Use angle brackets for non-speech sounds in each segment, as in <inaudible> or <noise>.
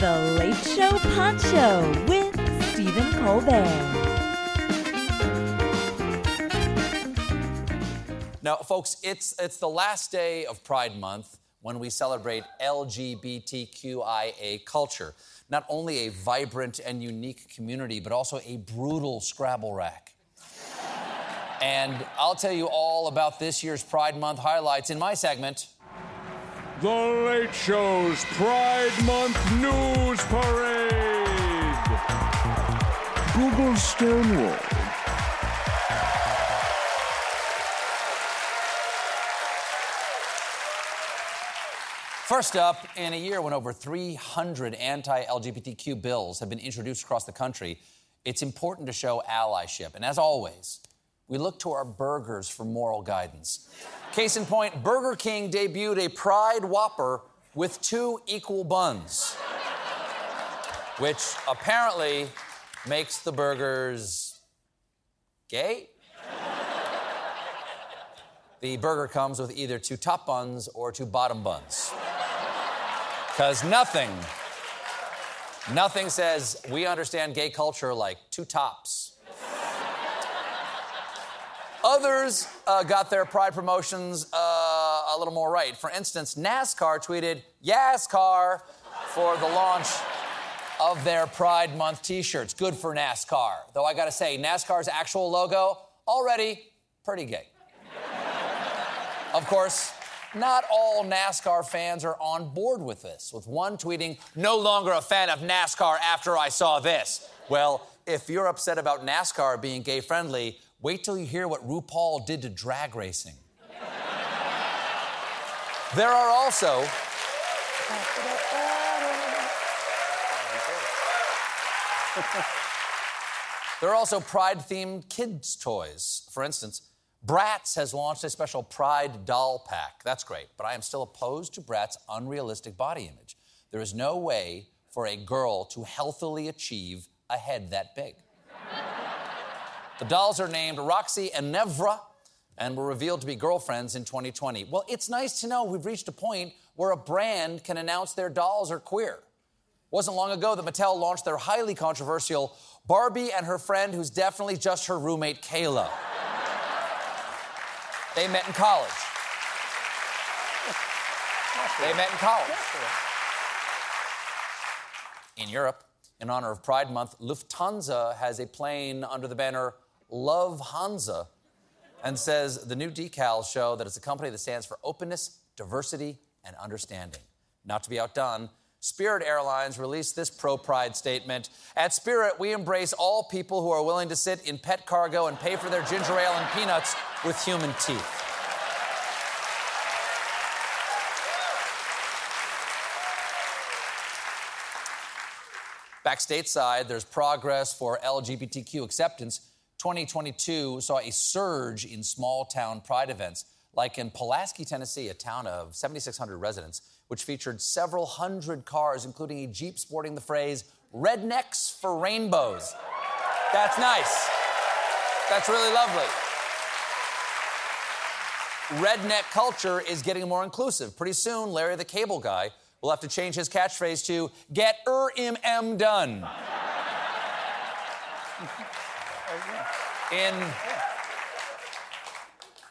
The Late Show Pod Show with Stephen Colbert. Now, folks, it's it's the last day of Pride Month when we celebrate LGBTQIA culture. Not only a vibrant and unique community, but also a brutal Scrabble rack. and I'll tell you all about this year's Pride Month highlights in my segment. The Late Show's Pride Month News Parade. Google Stonewall. First up, in a year when over 300 anti LGBTQ bills have been introduced across the country, it's important to show allyship. And as always, we look to our burgers for moral guidance. Case in point, Burger King debuted a Pride Whopper with two equal buns, which apparently makes the burgers gay. The burger comes with either two top buns or two bottom buns. Because nothing, nothing says we understand gay culture like two tops. Others uh, got their pride promotions uh, a little more right. For instance, NASCAR tweeted, YASCAR, for the launch of their Pride Month t shirts. Good for NASCAR. Though I gotta say, NASCAR's actual logo, already pretty gay. of course, not all NASCAR fans are on board with this, with one tweeting, no longer a fan of NASCAR after I saw this. Well, if you're upset about NASCAR being gay friendly, wait till you hear what RuPaul did to drag racing. there are also. <laughs> there are also pride themed kids' toys. For instance, Bratz has launched a special Pride doll pack. That's great, but I am still opposed to Bratz's unrealistic body image. There is no way for a girl to healthily achieve a head that big. The dolls are named Roxxi and Nevra and were revealed to be girlfriends in 2020. Well, it's nice to know we've reached a point where a brand can announce their dolls are queer. It wasn't long ago that Mattel launched their highly controversial Barbie and her friend, who's definitely just her roommate, Kayla. They met in college. They met in college. In Europe, in honor of Pride Month, Lufthansa has a plane under the banner Love Hansa and says the new decals show that it's a company that stands for openness, diversity, and understanding. Not to be outdone, Spirit Airlines released this pro pride statement. At Spirit, we embrace all people who are willing to sit in pet cargo and pay for their ginger ale and peanuts with human teeth. Back stateside, there's progress for LGBTQ acceptance. 2022 saw a surge in small town pride events, like in Pulaski, Tennessee, a town of 7,600 residents, which featured several hundred cars, including a Jeep sporting the phrase, Rednecks for Rainbows. That's nice. That's really lovely. Redneck culture is getting more inclusive. Pretty soon, Larry the Cable Guy will have to change his catchphrase to get er em done. In,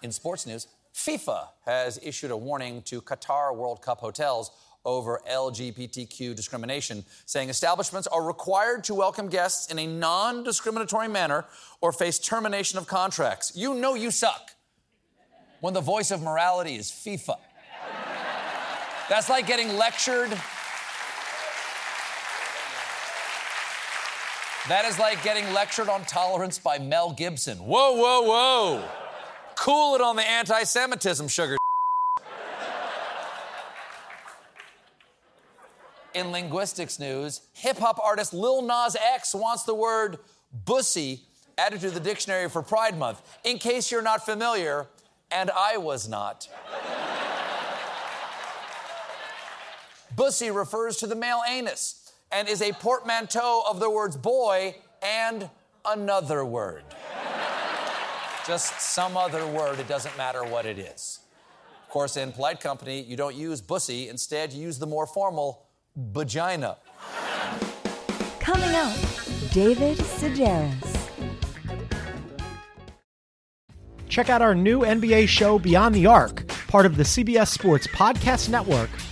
in sports news, FIFA has issued a warning to Qatar World Cup hotels over LGBTQ discrimination, saying establishments are required to welcome guests in a non discriminatory manner or face termination of contracts. You know you suck when the voice of morality is FIFA. That's like getting lectured. That is like getting lectured on tolerance by Mel Gibson. Whoa, whoa, whoa. Cool it on the anti Semitism, sugar. In linguistics news, hip hop artist Lil Nas X wants the word bussy added to the dictionary for Pride Month. In case you're not familiar, and I was not. bussy refers to the male anus and is a portmanteau of the words boy and another word. Just some other word, it doesn't matter what it is. Of course, in polite company, you don't use bussy, instead, you use the more formal vagina. Coming up, David Sedaris. Check out our new NBA show, Beyond the Arc, part of the CBS Sports Podcast Network,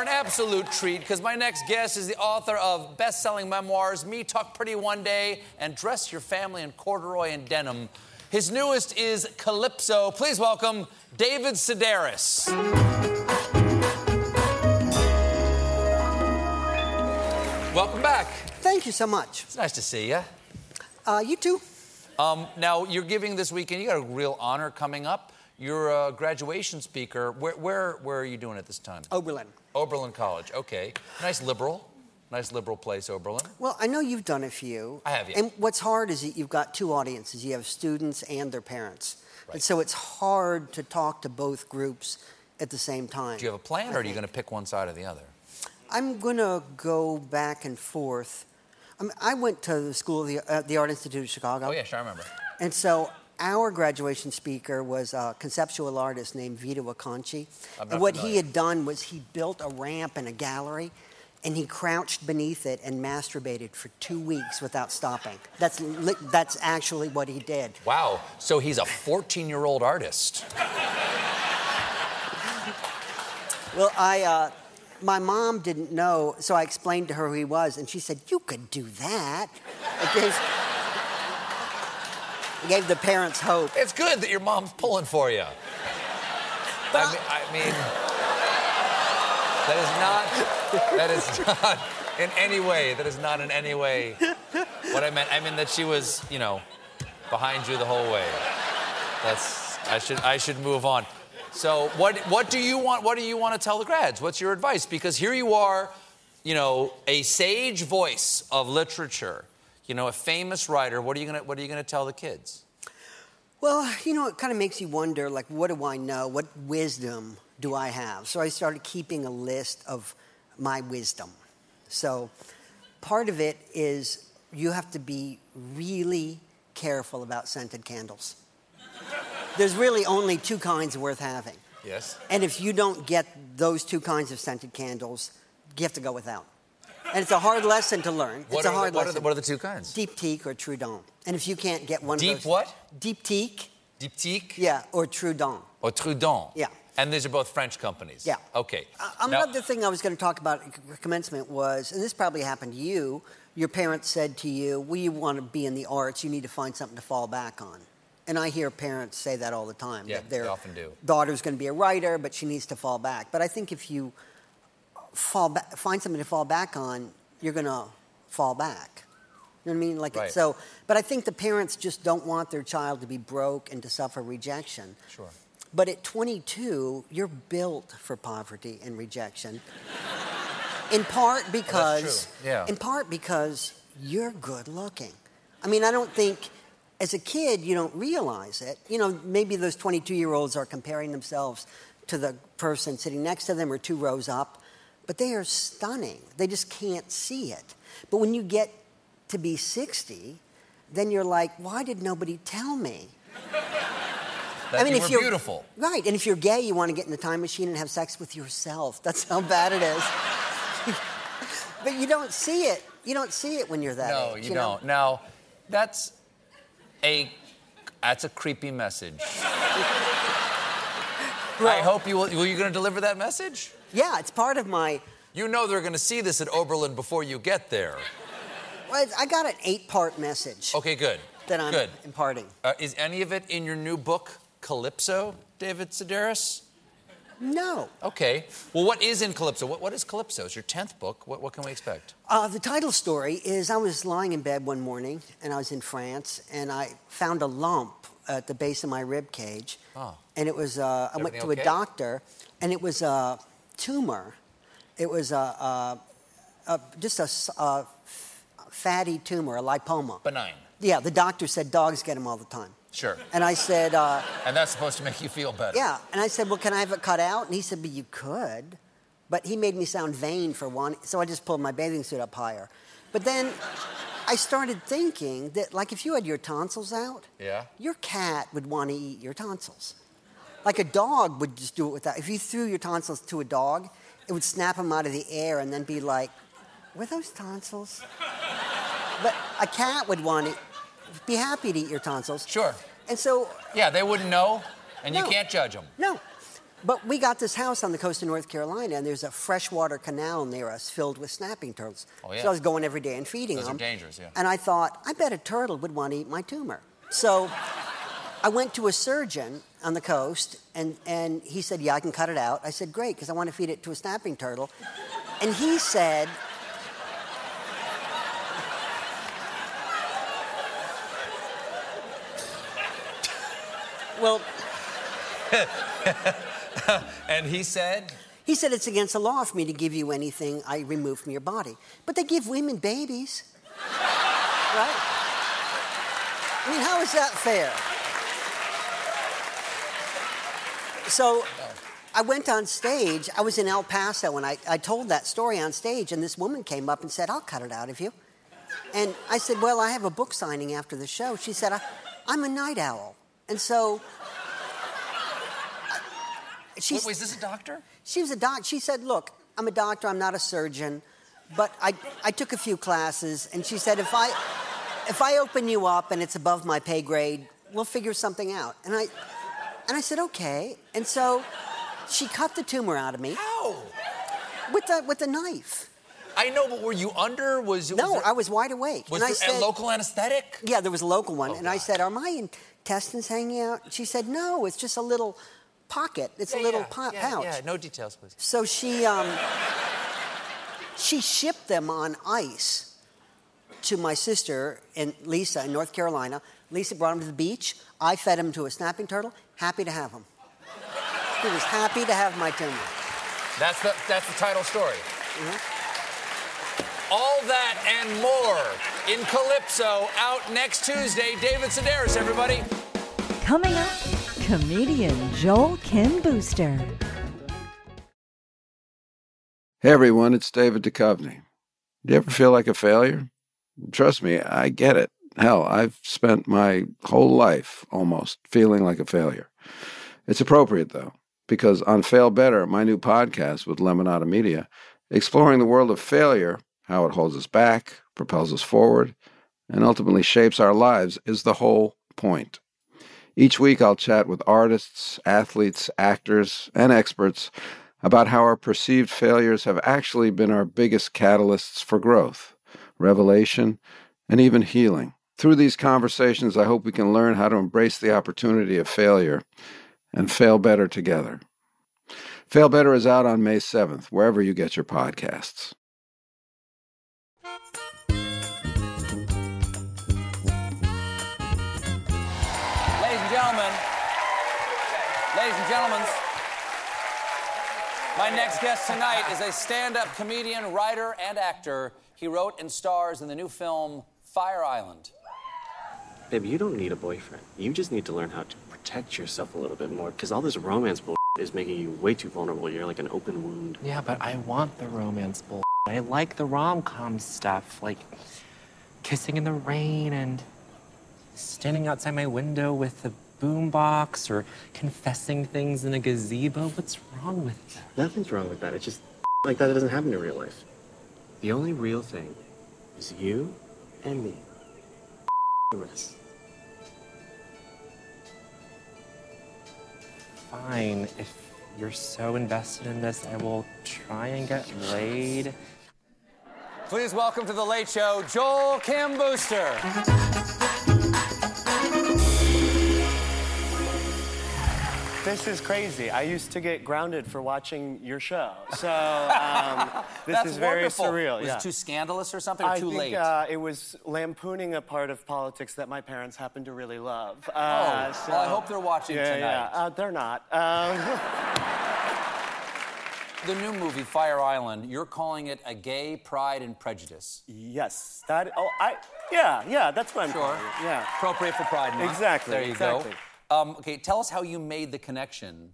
For an absolute treat because my next guest is the author of best selling memoirs, Me Talk Pretty One Day, and Dress Your Family in Corduroy and Denim. His newest is Calypso. Please welcome David Sedaris. Welcome back. Thank you so much. It's nice to see you. Uh, you too. Um, now, you're giving this weekend, you got a real honor coming up. You're a graduation speaker. Where, where, where are you doing at this time? Oberlin. Oberlin College, okay. Nice liberal. Nice liberal place, Oberlin. Well, I know you've done a few. I have, yeah. And what's hard is that you've got two audiences. You have students and their parents. And so it's hard to talk to both groups at the same time. Do you have a plan, or are you going to pick one side or the other? I'm going to go back and forth. I, mean, I went to the school, of the, uh, the Art Institute of Chicago. Oh, yeah, sure, I remember. And so our graduation speaker was a conceptual artist named Vito Acconci. And what he had done was he built a ramp and a gallery, and he crouched beneath it and masturbated for two weeks without stopping. That's, li- that's actually what he did. Wow, so he's a 14 year old artist. Well, I, uh, my mom didn't know, so I explained to her who he was, and she said, "You could do that." <laughs> Gave, the parents hope. It's good that your mom's pulling for you. I mean, I mean, that is not, that is <laughs> not in any way, that is not in any way what I meant. I mean that she was, you know, behind you the whole way. That's, I should, I should move on. So what, what do you want, what do you want to tell the grads? What's your advice? Because here you are, you know, a sage voice of literature, you know, a famous writer. What are you gonna, what are you gonna tell the kids? Well, you know, it kind of makes you wonder, like, what do I know? What wisdom do I have? So I started keeping a list of my wisdom. So part of it is you have to be really careful about scented candles. There's really only two kinds worth having. Yes. And if you don't get those two kinds of scented candles, you have to go without. And it's a hard lesson to learn. What it's a are the- hard what are lesson. the- what are the two kinds? Diptyque or Trudon. And if you can't get one Deep of those. what? Deep teak, Diptyque yeah, or Trudon. or Trudon? Yeah. And these are both French companies? Yeah. Okay. Uh, Now- Another thing I was going to talk about at commencement was, and this probably happened to you, your parents said to you, well, you want to be in the arts, you need to find something to fall back on. And I hear parents say that all the time. Yeah, that their they often do. daughter's going to be a writer, but she needs to fall back. But I think if you fall back, find something to fall back on, you're going to fall back. You know what I mean? Like Right. so. But I think the parents just don't want their child to be broke and to suffer rejection. Sure. But at 22, you're built for poverty and rejection. In part <laughs> oh, because, true. Yeah. in part because you're good looking. I mean, I don't think as a kid you don't realize it. You know, maybe those 22 year olds are comparing themselves to the person sitting next to them or two rows up, but they are stunning. They just can't see it. But when you get to be 60, then you're like, why did nobody tell me? <laughs> That you were beautiful. Right, and if you're gay, you want to get in the time machine and have sex with yourself. <laughs> That's how bad it is. <laughs> but you don't see it. You don't see it when you're that age. No, age. you, know? don't. Now, that's a that's a creepy message. I hope you will. Were you going to deliver that message? Yeah, it's part of my. You know they're going to see this at Oberlin before you get there. Well, I got an eight-part message Okay, good. that I'm good. imparting. Uh, is any of it in your new book, Calypso, David Sedaris? No. Okay. Well, what is in Calypso? What, what is Calypso? It's your 10th book. What, what can we expect? Uh, the title story is I was lying in bed one morning and I was in France and I found a lump at the base of my rib cage. Oh. And it was, uh, I went to okay? a doctor and it was a tumor. It was a, a, a just a, a fatty tumor, a lipoma. Benign. yeah, the doctor said dogs get them all the time. Sure. And I said, uh, And that's supposed to make you feel better. yeah. And I said, well, can I have it cut out? And he said, but you could. But he made me sound vain for one, so I just pulled my bathing suit up higher. But then I started thinking that, like, if you had your tonsils out, Yeah. your cat would want to eat your tonsils. Like a dog would just do it without. If you threw your tonsils to a dog, it would snap them out of the air and then be like, were those tonsils? But a cat would want to be happy to eat your tonsils. Sure. And so Yeah, they wouldn't know, and you can't judge them. no. But we got this house on the coast of North Carolina, and there's a freshwater canal near us filled with snapping turtles. Oh, yeah. So I was going every day and feeding them. Those are dangerous, yeah. And I thought, I bet a turtle would want to eat my tumor. So I went to a surgeon on the coast, and, and he said, Yeah, I can cut it out. I said, Great, because I want to feed it to a snapping turtle. And he said, Well, <laughs> And he said, He said it's against the law for me to give you anything I remove from your body. But they give women babies. <laughs> right? I mean, how is that fair? So I went on stage. I was in El Paso and I, I told that story on stage, and this woman came up and said, I'll cut it out of you. And I said, Well, I have a book signing after the show. She said, I, I'm a night owl. And so. Uh, I- She's, Wait, is this a doctor? she was a doc. She said, "Look, I'm a doctor. I'm not a surgeon, but I, I took a few classes." And she said, "If I, if I open you up and it's above my pay grade, we'll figure something out." And I, and I said, "Okay." And so, she cut the tumor out of me How? with the with a knife. I know, but were you under? Was, No, was I was wide awake. Was and I there a local anesthetic? "Yeah, there was a local one." Oh, and I said, "Are my intestines hanging out?" She said, "No, it's just a little pocket. It's a little po- yeah, pouch." Yeah, no details, please. So she um, she shipped them on ice to my sister and Lisa in North Carolina. Lisa brought them to the beach. I fed them to a snapping turtle. Happy to have him. He was happy to have my tumor. That's the that's the title story. Mm-hmm. All that and more in Calypso out next Tuesday. David Sedaris, everybody. Coming up, comedian Joel Kim Booster. Hey everyone, it's David Duchovny. Do you ever feel like a failure? Trust me, I get it. Hell, I've spent my whole life almost feeling like a failure. It's appropriate though, because on Fail Better, my new podcast with Lemonada Media, exploring the world of failure, how it holds us back, propels us forward, and ultimately shapes our lives is the whole point. Each week, I'll chat with artists, athletes, actors, and experts about how our perceived failures have actually been our biggest catalysts for growth, revelation, and even healing. Through these conversations, I hope we can learn how to embrace the opportunity of failure and fail better together. Fail Better is out on May 7th, wherever you get your podcasts. Ladies and gentlemen, ladies and gentlemen, my next guest tonight is a stand up comedian, writer, and actor. He wrote and stars in the new film Fire Island. Babe, you don't need a boyfriend. You just need to learn how to protect yourself a little bit more, because all this romance bull is making you way too vulnerable. You're like an open wound. Yeah, but I want the romance bull. I like the rom com stuff, like kissing in the rain and standing outside my window with the boombox or confessing things in a gazebo. What's wrong with that? Nothing's wrong with that. It's just like that it doesn't happen in real life. The only real thing is you and me. <laughs> The rest. Fine. If you're so invested in this, I will try and get laid. Please welcome to the Late Show, Joel Kim Booster. This is crazy. I used to get grounded for watching your show. So um, <laughs> this That's is very wonderful. surreal. Was yeah. it too scandalous or something, or I too think late? Uh, it was lampooning a part of politics that my parents happen to really love. Uh, Oh, so- well, I hope they're watching yeah, tonight. Yeah, uh, they're not. Um, <laughs> the new movie, Fire Island, you're calling it a gay pride and prejudice. yes, that. Oh, I. Yeah, yeah, that's what I'm Sure. calling it, Yeah. Appropriate for Pride Month. Exactly, There you exactly. go. Um, okay, tell us how you made the connection.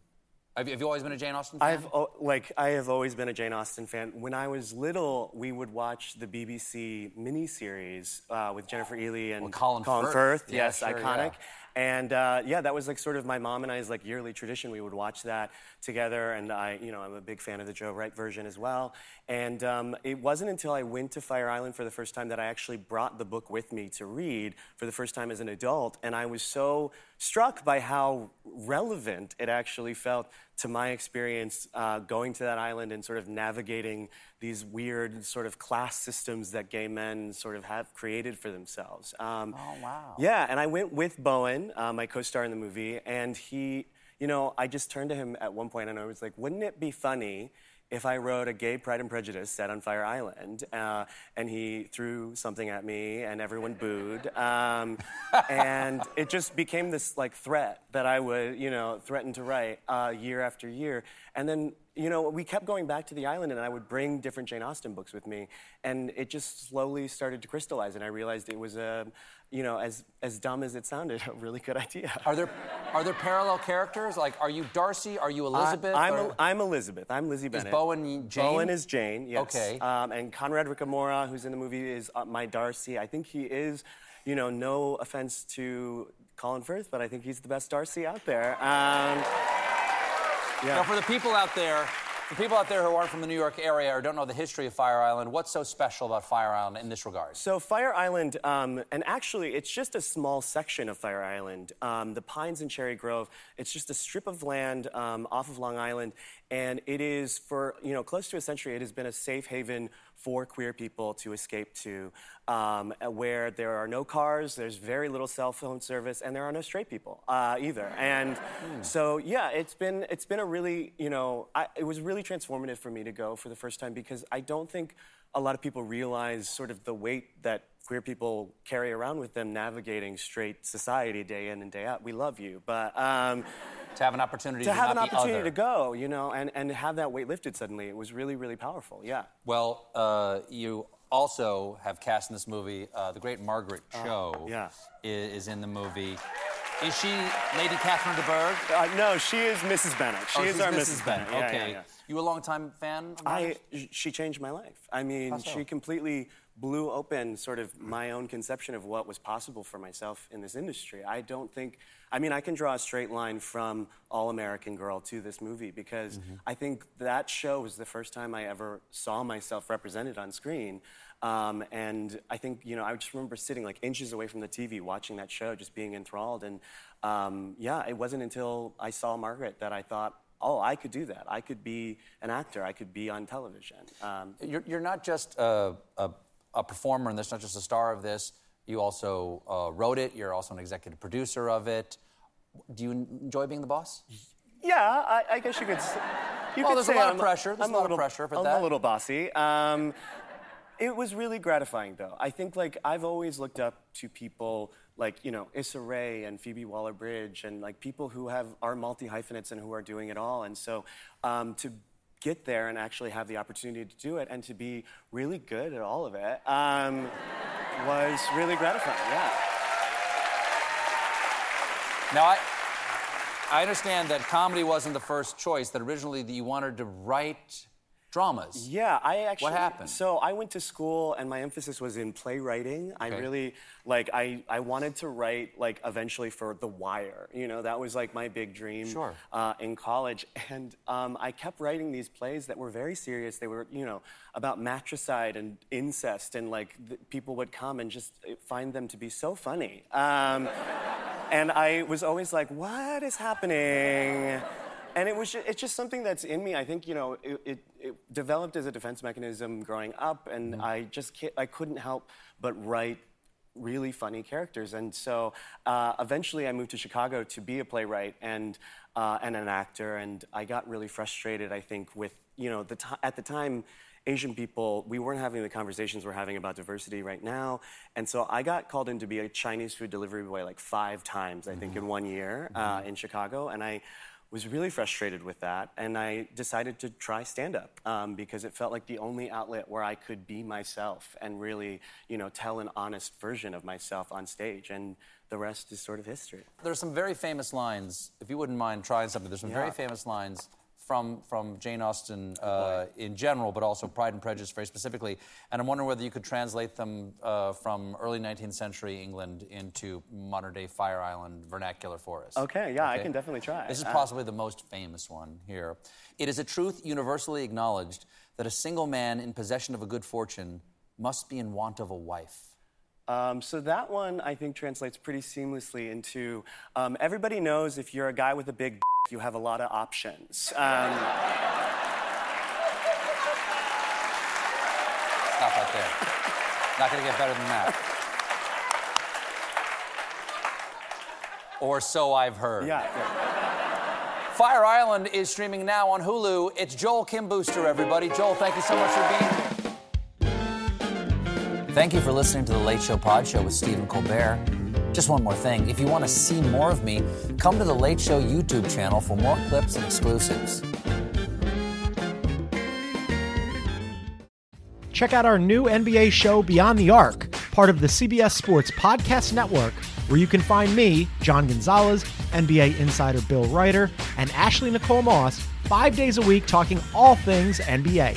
Have you, have you always been a Jane Austen fan? I've like I have always been a Jane Austen fan. When I was little, we would watch the BBC miniseries uh, with Jennifer Ehle and Well, Colin Firth. Yeah, yes, sure, iconic. yeah. And uh, yeah, that was like sort of my mom and I's like yearly tradition. We would watch that together, and I, you know, I'm a big fan of the Joe Wright version as well. And um, it wasn't until I went to Fire Island for the first time that I actually brought the book with me to read for the first time as an adult, and I was so struck by how relevant it actually felt to my experience uh, going to that island and sort of navigating these weird sort of class systems that gay men sort of have created for themselves. Um, Oh, wow. Yeah, and I went with Bowen, uh, my co-star in the movie, and he, you know, I just turned to him at one point and I was like, wouldn't it be funny if I wrote a gay Pride and Prejudice set on Fire Island? Uh, and he threw something at me and everyone booed. Um, and it just became this like threat that I would, you know, threaten to write uh, year after year. And then, you know, we kept going back to the island and I would bring different Jane Austen books with me. And it just slowly started to crystallize and I realized it was a, you know, as, as dumb as it sounded, <laughs> a really good idea. Are there are there parallel characters? Like, are you Darcy? Are you Elizabeth? I, am or- I'm Elizabeth. I'm Lizzie Is Bowen Jane? Bowen is Jane. Yes. Okay. Um, and Conrad Ricamora, who's in the movie, is uh, my Darcy. I think he is, you know, no offense to Colin Firth, but I think he's the best Darcy out there. Um, Now, for the people out there, for people out there who aren't from the New York area or don't know the history of Fire Island, what's so special about Fire Island in this regard? So Fire Island, um, and actually, it's just a small section of Fire Island. Um, the Pines and Cherry Grove. It's just a strip of land um, off of Long Island, and it is for you know close to a century. It has been a safe haven for queer people to escape to, um, where there are no cars, there's very little cell phone service, and there are no straight people uh, either. And so, yeah, it's been it's been a really you know I, it was really transformative for me to go for the first time because I don't think a lot of people realize sort of the weight that queer people carry around with them navigating straight society day in and day out. We love you, but um, <laughs> To have an opportunity to, to have an opportunity to go, you know, and, and have that weight lifted suddenly, it was really, really powerful. Yeah. Well, uh, you also have cast in this movie uh, the great Margaret Cho. Oh, yeah. i- Is, in the movie. Is she Lady Catherine de Bourgh? Uh, no, she is Mrs. Bennet. She Oh, is our Mrs. Bennet. Yeah, okay. yeah, yeah. You a longtime fan? I, she changed my life. I mean, so? she completely blew open sort of my own conception of what was possible for myself in this industry. I don't think, I mean, I can draw a straight line from All American Girl to this movie because Mm-hmm. I think that show was the first time I ever saw myself represented on screen. Um, and I think, you know, I just remember sitting like inches away from the TV watching that show, just being enthralled. And um, yeah, it wasn't until I saw Margaret that I thought, oh, I could do that. I could be an actor. I could be on television. Um, You're, you're not just a, a, a performer in this, not just a star of this. You also uh, wrote it. You're also an executive producer of it. Do you enjoy being the boss? Yeah, I, I guess you could. You Well, could there's a say lot of I'm- pressure. There's I'm a lot of pressure for that. I'm a little bossy. Um, it was really gratifying, though. I think like I've always looked up to people like you know Issa Rae and Phoebe Waller-Bridge and like people who have are multi hyphenates and who are doing it all. And so um, to get there and actually have the opportunity to do it and to be really good at all of it um, <laughs> was really gratifying. Yeah. Now, I, I understand that comedy wasn't the first choice. That originally that you wanted to write dramas. Yeah, I actually. What happened? So I went to school, and my emphasis was in playwriting. I really like. I I wanted to write like eventually for The Wire. You know, that was like my big dream. Sure. Uh, in college, and um, I kept writing these plays that were very serious. They were, you know, about matricide and incest, and like th- people would come and just uh, find them to be so funny. Um, <laughs> and I was always like, "What is happening?" And it was ju- it's just something that's in me. I think you know it, it, it developed as a defense mechanism growing up, and I just I couldn't help but write really funny characters. And so uh, eventually, I moved to Chicago to be a playwright and uh, and an actor. And I got really frustrated. I think with you know the ti at the time. Asian people, we weren't having the conversations we're having about diversity right now. And so I got called in to be a Chinese food delivery boy like five times, I think, in one year uh, in Chicago. And I was really frustrated with that. And I decided to try stand up um, because it felt like the only outlet where I could be myself and really, you know, tell an honest version of myself on stage. And the rest is sort of history. There's some very famous lines. If you wouldn't mind trying something, there's some very famous lines from from Jane Austen uh, in general, but also Pride and Prejudice very specifically. And I'm wondering whether you could translate them uh, from early 19th century England into modern day Fire Island vernacular for us. Okay, yeah, I can definitely try. This is Uh, possibly the most famous one here. It is a truth universally acknowledged that a single man in possession of a good fortune must be in want of a wife. Um, so that one I think translates pretty seamlessly into um, everybody knows if you're a guy with a big you have a lot of options. Um, Stop right there. Not to get better than that. Or so I've heard. yeah, yeah. Fire Island is streaming now on Hulu. It's Joel Kim Booster, everybody. Joel, thank you so much for being here. Thank you for listening to the Late Show Pod Show with Stephen Colbert. Just one more thing. If you want to see more of me, come to the Late Show YouTube channel for more clips and exclusives. Check out our new NBA show, Beyond the Arc, part of the CBS Sports Podcast Network, where you can find me, John Gonzalez, NBA insider Bill Reiter, and Ashley Nicole Moss five days a week talking all things NBA.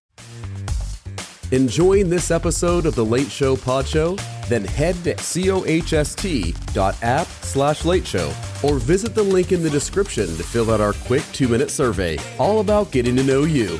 Enjoying this episode of the Late Show Pod Show? Then head to cohst.app slash late show or visit the link in the description to fill out our quick two minute survey all about getting to know you.